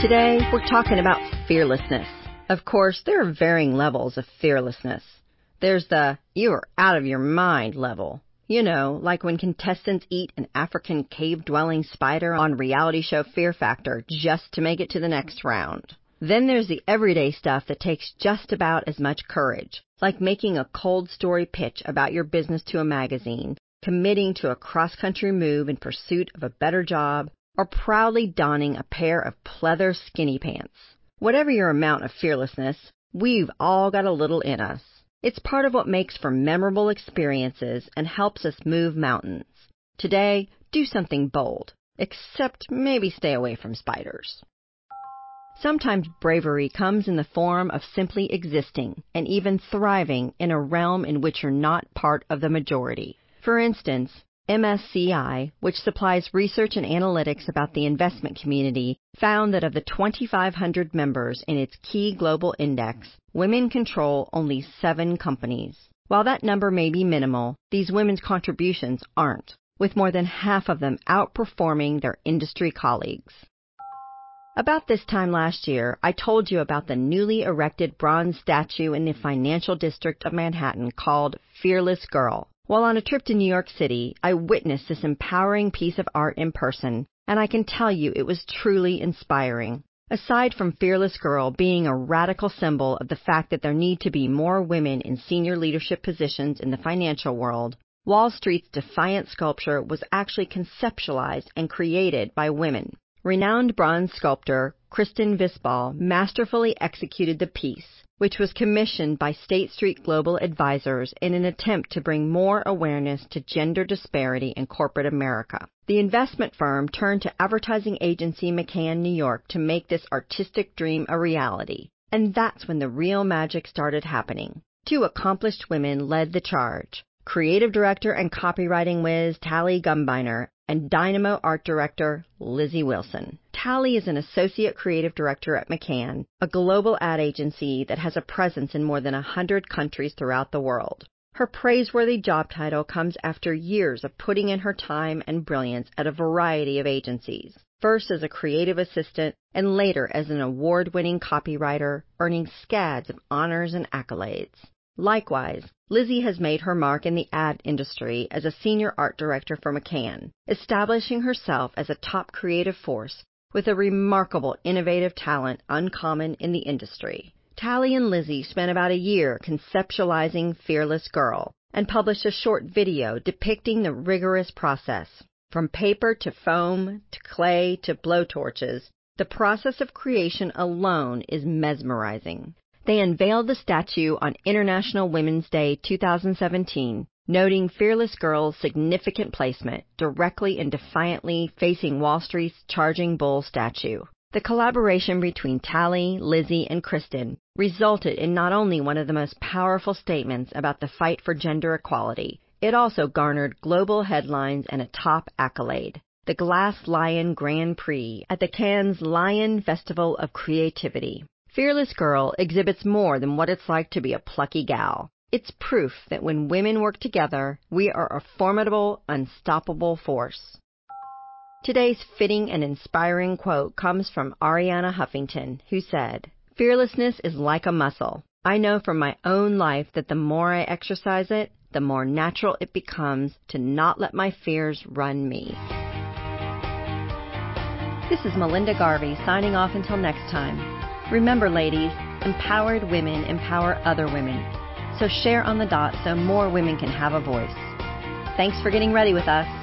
Today, we're talking about fearlessness. Of course, there are varying levels of fearlessness. There's the you are out of your mind level. You know, like when contestants eat an African cave dwelling spider on reality show Fear Factor just to make it to the next round. Then there's the everyday stuff that takes just about as much courage, like making a cold story pitch about your business to a magazine, committing to a cross country move in pursuit of a better job, or proudly donning a pair of pleather skinny pants. Whatever your amount of fearlessness, we've all got a little in us. It's part of what makes for memorable experiences and helps us move mountains. Today, do something bold, except maybe stay away from spiders. Sometimes bravery comes in the form of simply existing and even thriving in a realm in which you're not part of the majority. For instance, MSCI, which supplies research and analytics about the investment community, found that of the 2,500 members in its key global index, women control only seven companies. While that number may be minimal, these women's contributions aren't, with more than half of them outperforming their industry colleagues. About this time last year, I told you about the newly erected bronze statue in the financial district of Manhattan called Fearless Girl. While on a trip to New York City, I witnessed this empowering piece of art in person, and I can tell you it was truly inspiring. Aside from Fearless Girl being a radical symbol of the fact that there need to be more women in senior leadership positions in the financial world, Wall Street's defiant sculpture was actually conceptualized and created by women. Renowned bronze sculptor Kristen Visbal masterfully executed the piece, which was commissioned by State Street Global Advisors in an attempt to bring more awareness to gender disparity in corporate America. The investment firm turned to advertising agency McCann New York to make this artistic dream a reality. And that's when the real magic started happening. Two accomplished women led the charge. Creative director and copywriting whiz Tally Gumbiner and Dynamo art director Lizzie Wilson. Tally is an associate creative director at McCann, a global ad agency that has a presence in more than 100 countries throughout the world. Her praiseworthy job title comes after years of putting in her time and brilliance at a variety of agencies, first as a creative assistant and later as an award winning copywriter, earning scads of honors and accolades. Likewise, Lizzie has made her mark in the ad industry as a senior art director for McCann, establishing herself as a top creative force with a remarkable innovative talent uncommon in the industry. Tally and Lizzie spent about a year conceptualizing Fearless Girl and published a short video depicting the rigorous process. From paper to foam to clay to blowtorches, the process of creation alone is mesmerizing. They unveiled the statue on International Women's Day 2017, noting Fearless Girl's significant placement directly and defiantly facing Wall Street's Charging Bull statue. The collaboration between Tally, Lizzie, and Kristen resulted in not only one of the most powerful statements about the fight for gender equality, it also garnered global headlines and a top accolade the Glass Lion Grand Prix at the Cannes Lion Festival of Creativity. Fearless Girl exhibits more than what it's like to be a plucky gal. It's proof that when women work together, we are a formidable, unstoppable force. Today's fitting and inspiring quote comes from Arianna Huffington, who said, Fearlessness is like a muscle. I know from my own life that the more I exercise it, the more natural it becomes to not let my fears run me. This is Melinda Garvey signing off until next time. Remember, ladies, empowered women empower other women. So share on the dot so more women can have a voice. Thanks for getting ready with us.